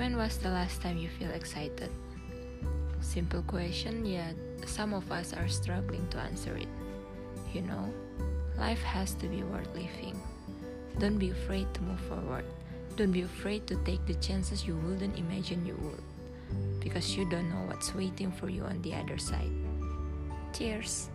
When was the last time you feel excited? Simple question, yet some of us are struggling to answer it. You know, life has to be worth living. Don't be afraid to move forward. Don't be afraid to take the chances you wouldn't imagine you would. Because you don't know what's waiting for you on the other side. Cheers!